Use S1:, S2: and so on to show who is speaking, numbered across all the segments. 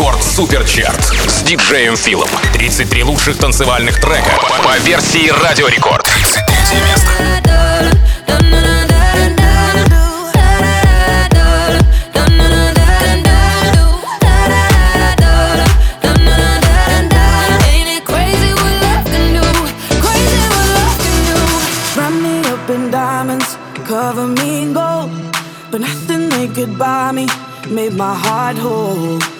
S1: Рекорд Суперчарт с диджеем Филом. 33 лучших танцевальных трека по версии Радио Рекорд. cover me
S2: in gold, but nothing they could buy me made my heart whole.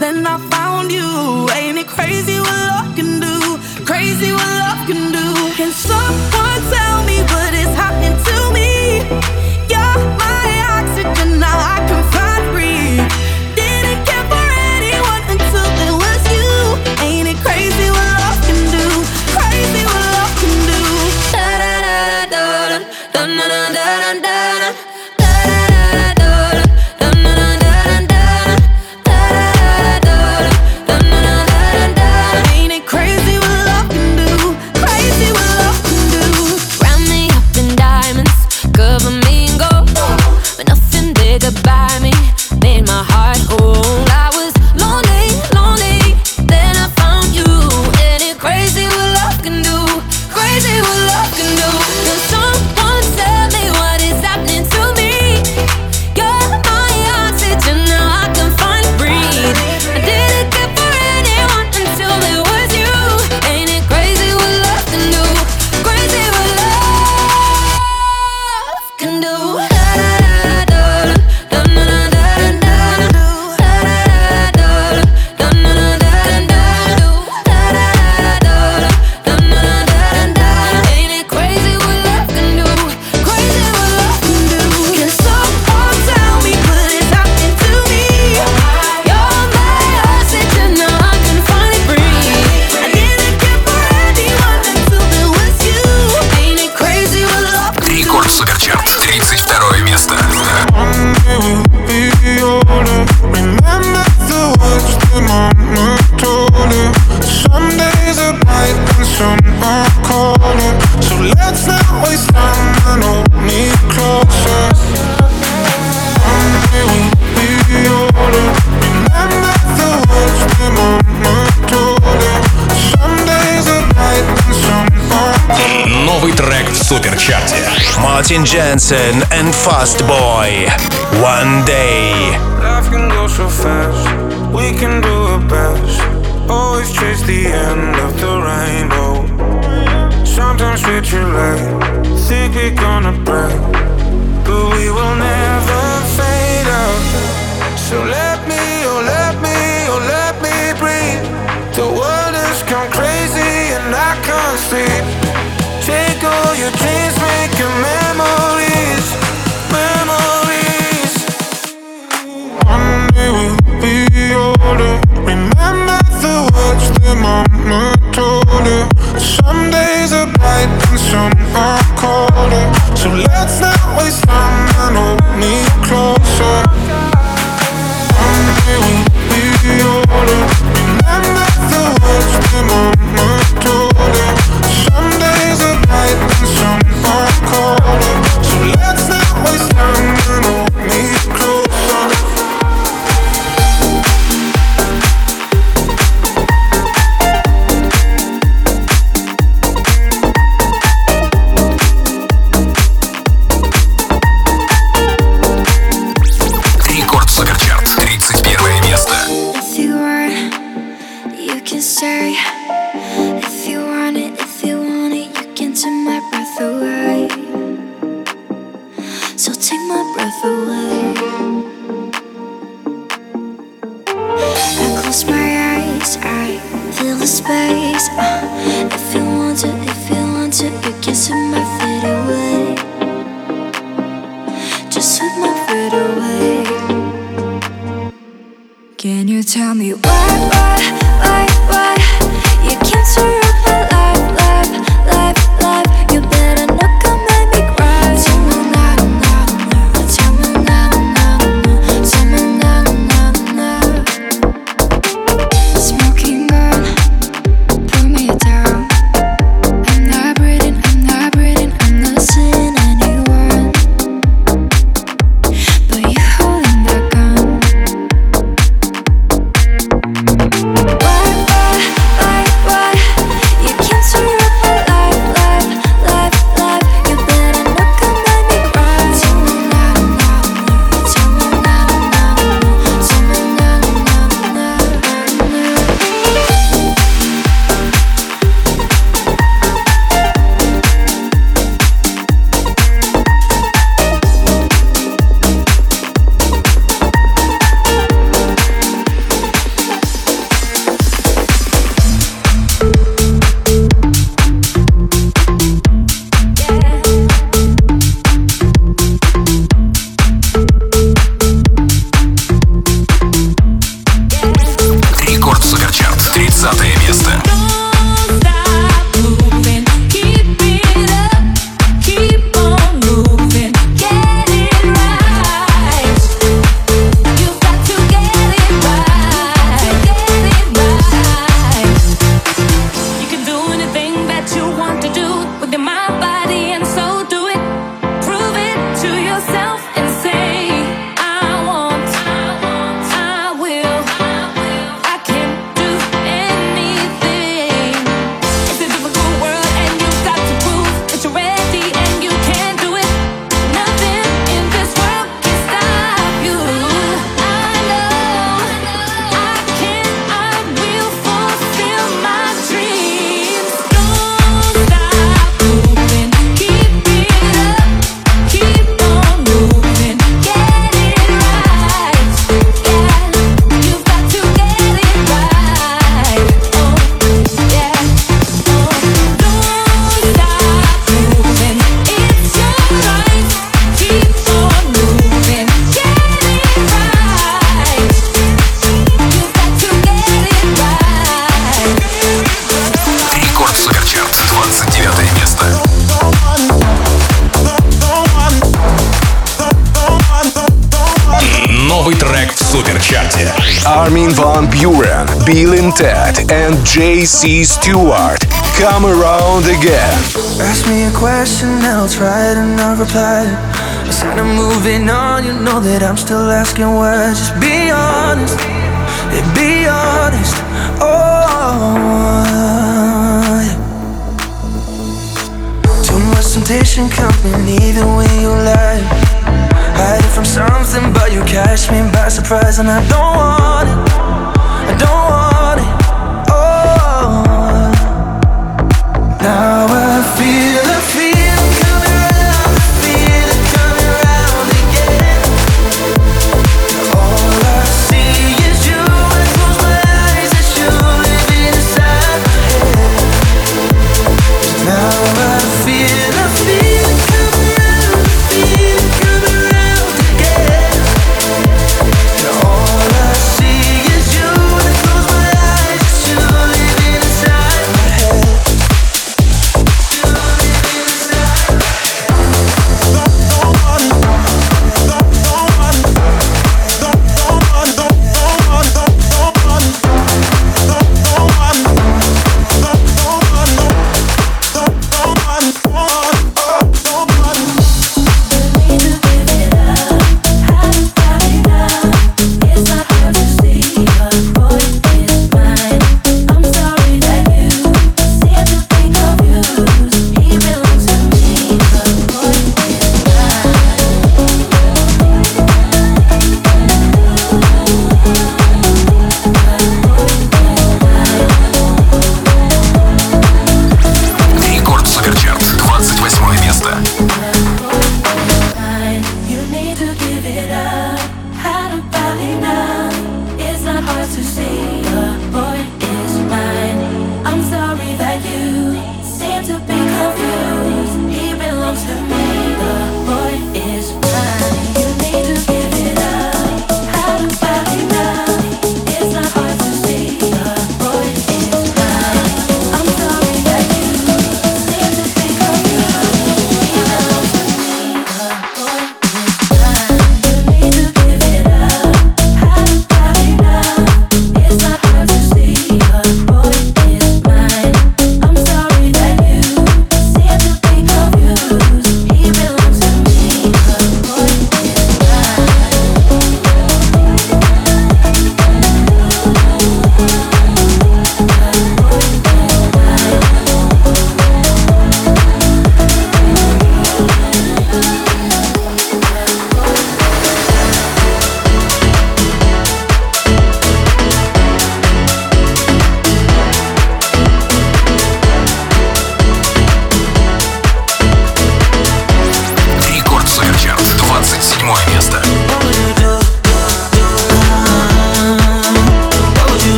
S2: Then I found you. Ain't it crazy what love can do? Crazy what love can do. Can someone tell me?
S1: And Fast Boy. One day.
S3: Bill and Ted and JC Stewart. Come around again.
S4: Ask me a question, I'll try it and I'll reply. Instead of moving on, you know that I'm still asking why. Just be honest, be honest. Oh, too much temptation coming, even when you lie. Hiding from something, but you catch me by surprise, and I don't want it. I don't want it. Oh, now I.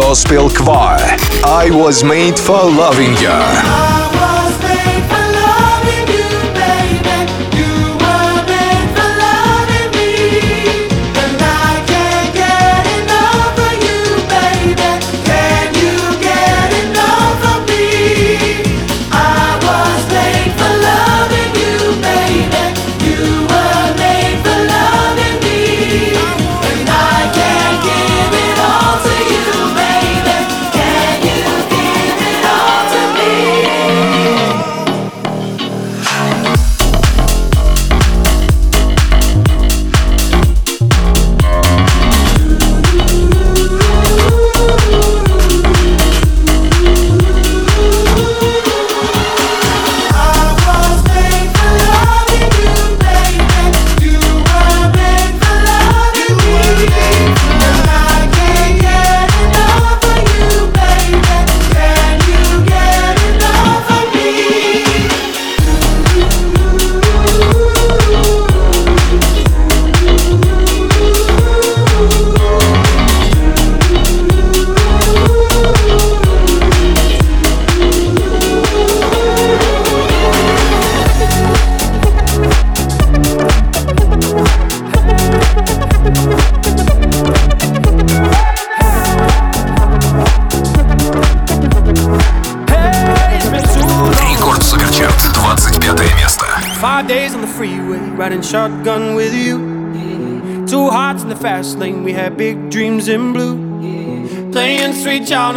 S3: gospel choir. I was made for loving you.
S5: Shotgun with you. Two hearts in the fast lane, we had big dreams in blue. Playing sweet child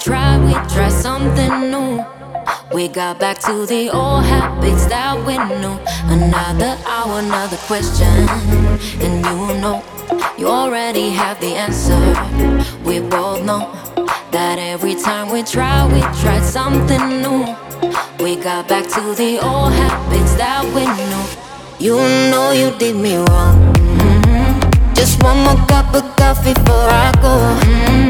S6: Try, we try something new. We got back to the old habits that we knew. Another hour, another question. And you know, you already have the answer. We both know that every time we try, we try something new. We got back to the old habits that we knew. You know you did me wrong. Mhm. Just one more cup of coffee before I go. Mhm.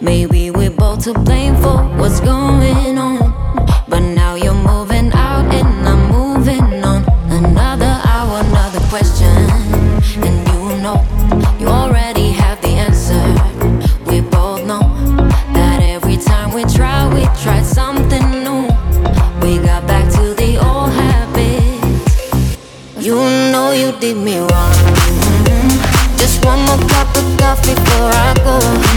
S6: Maybe we're both to blame for what's going on.
S7: But now you're moving out and I'm moving on. Another hour, another question. And you know, you already have the answer. We both know that every time we try, we try something new. We got back to the old habits. You know you did me wrong. Mm-hmm. Just one more cup of coffee before I go.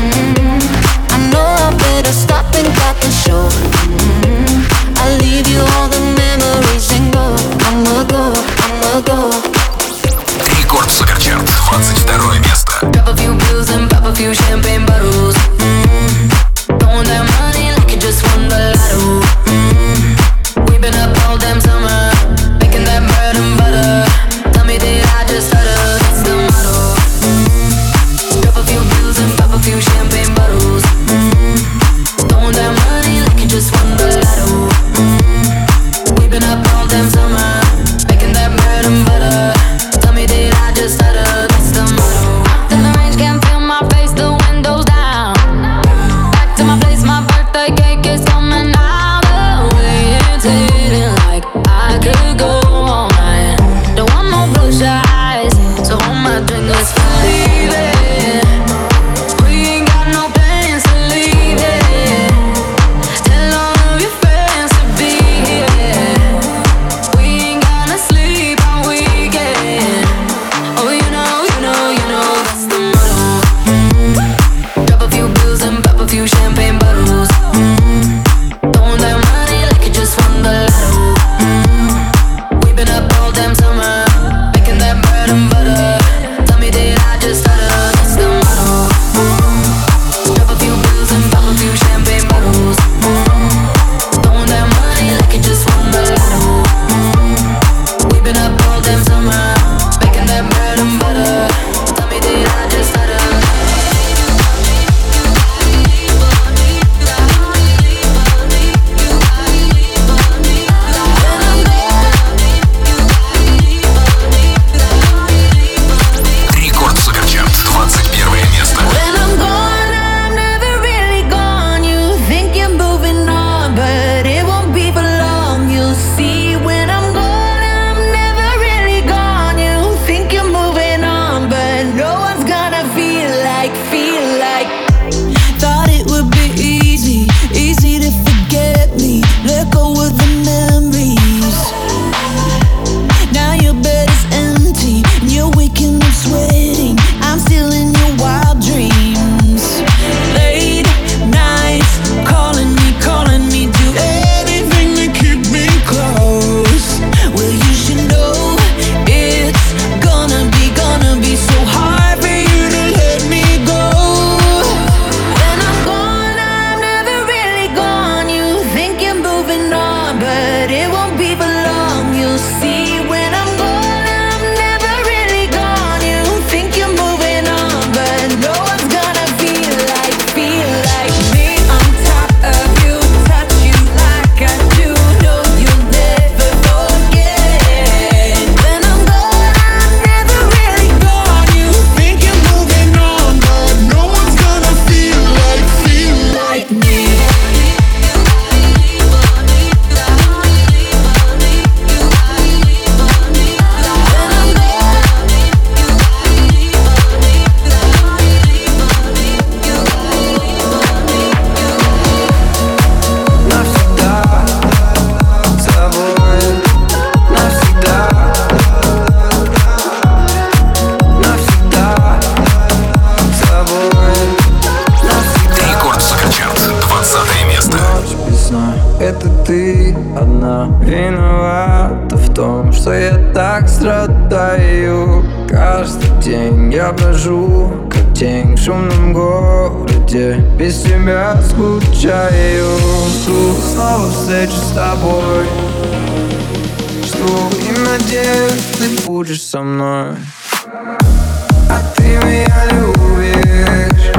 S7: Рекорд Суперчарт, 22 место. Pop a few blues and pop a few champagne bottles.
S8: так страдаю. Каждый день я брожу, как тень в шумном городе. Без тебя скучаю. Жду снова встречу с тобой. Жду и надеюсь, ты будешь со мной. А ты меня любишь.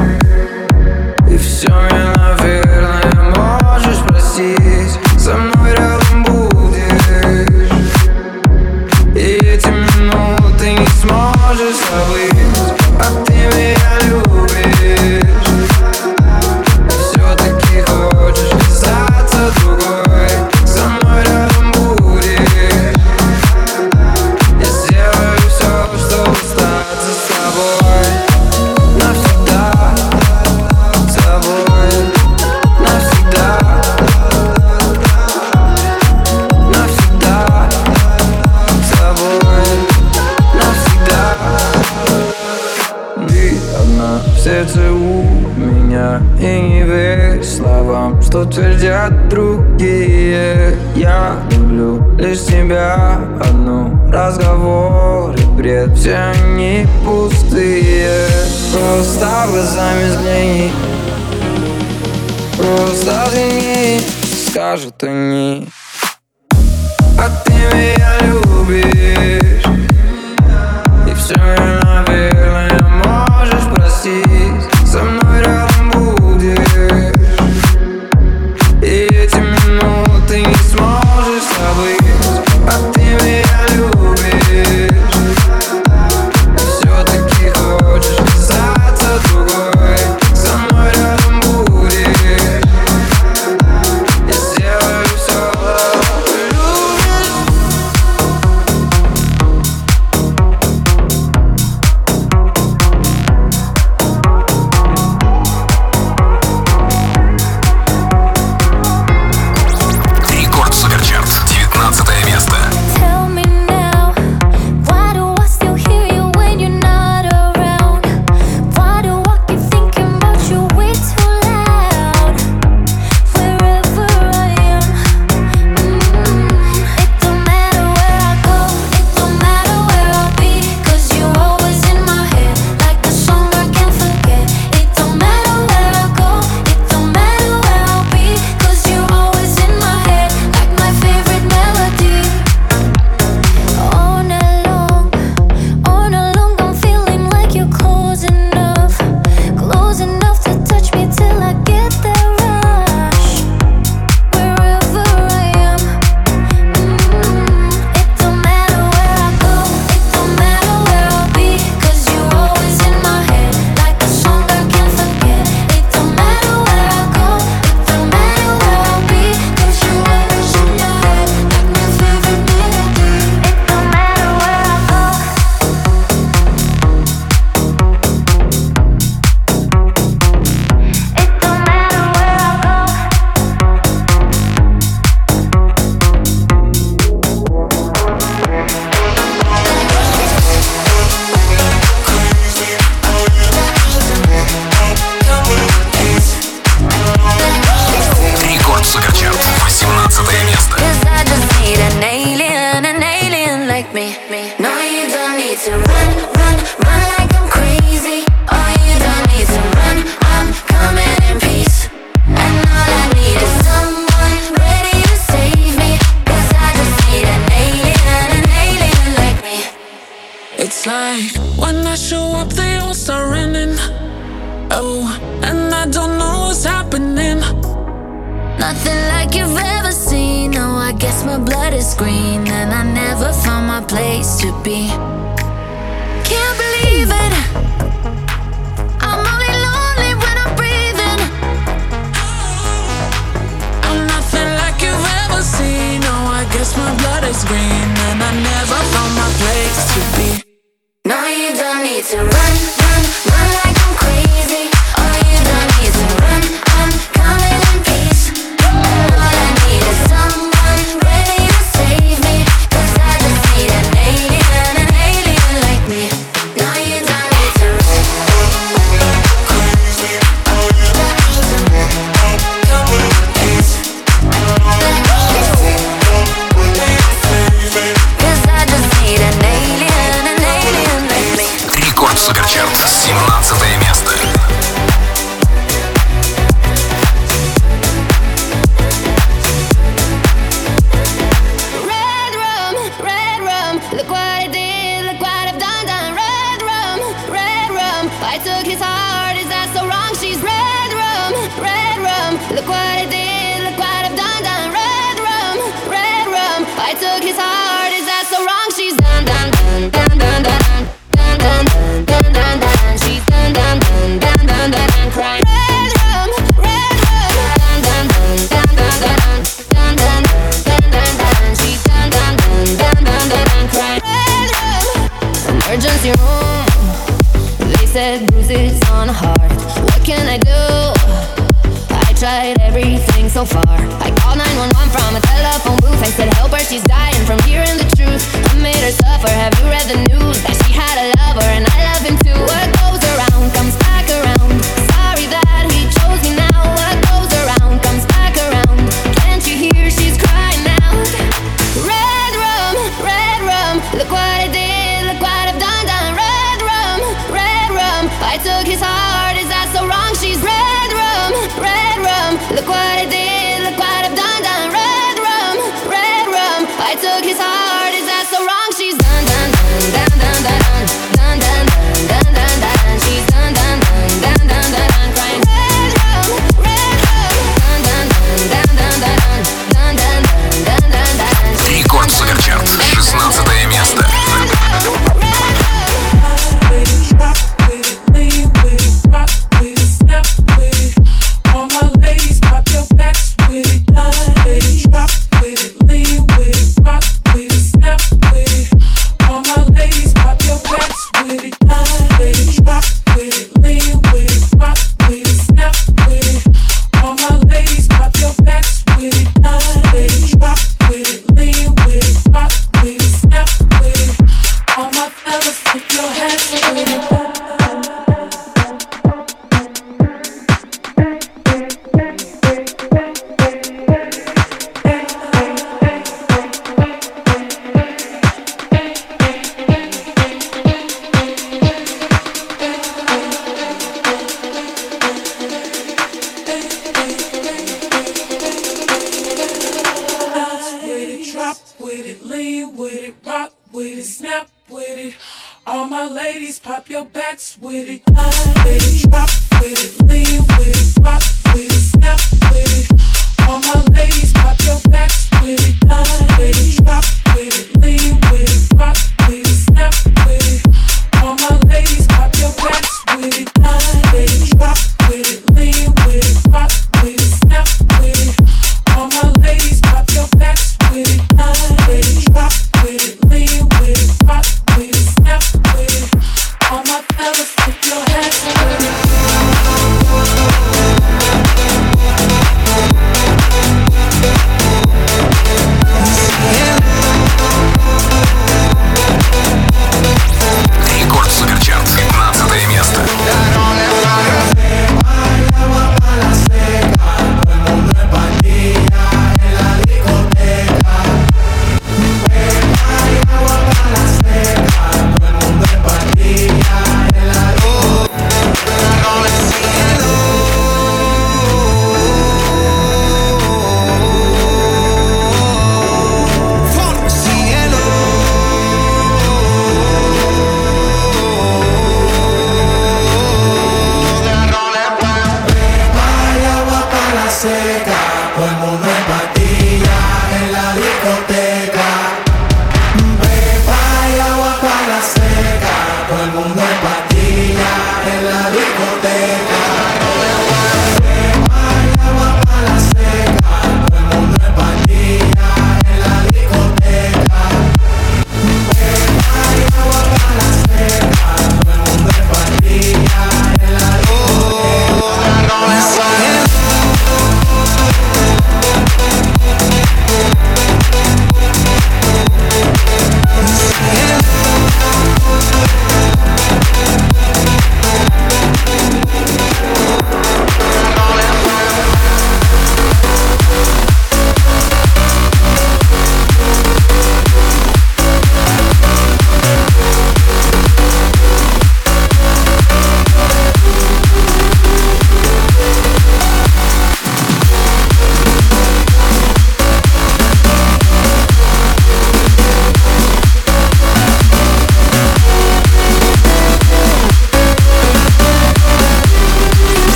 S8: И все меня.
S6: утвердят другие. Я люблю лишь тебя одну Разговоры бред, все они пустые. Просто вы замедление Просто извини, скажут они.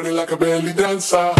S9: party like a
S10: belly dancer.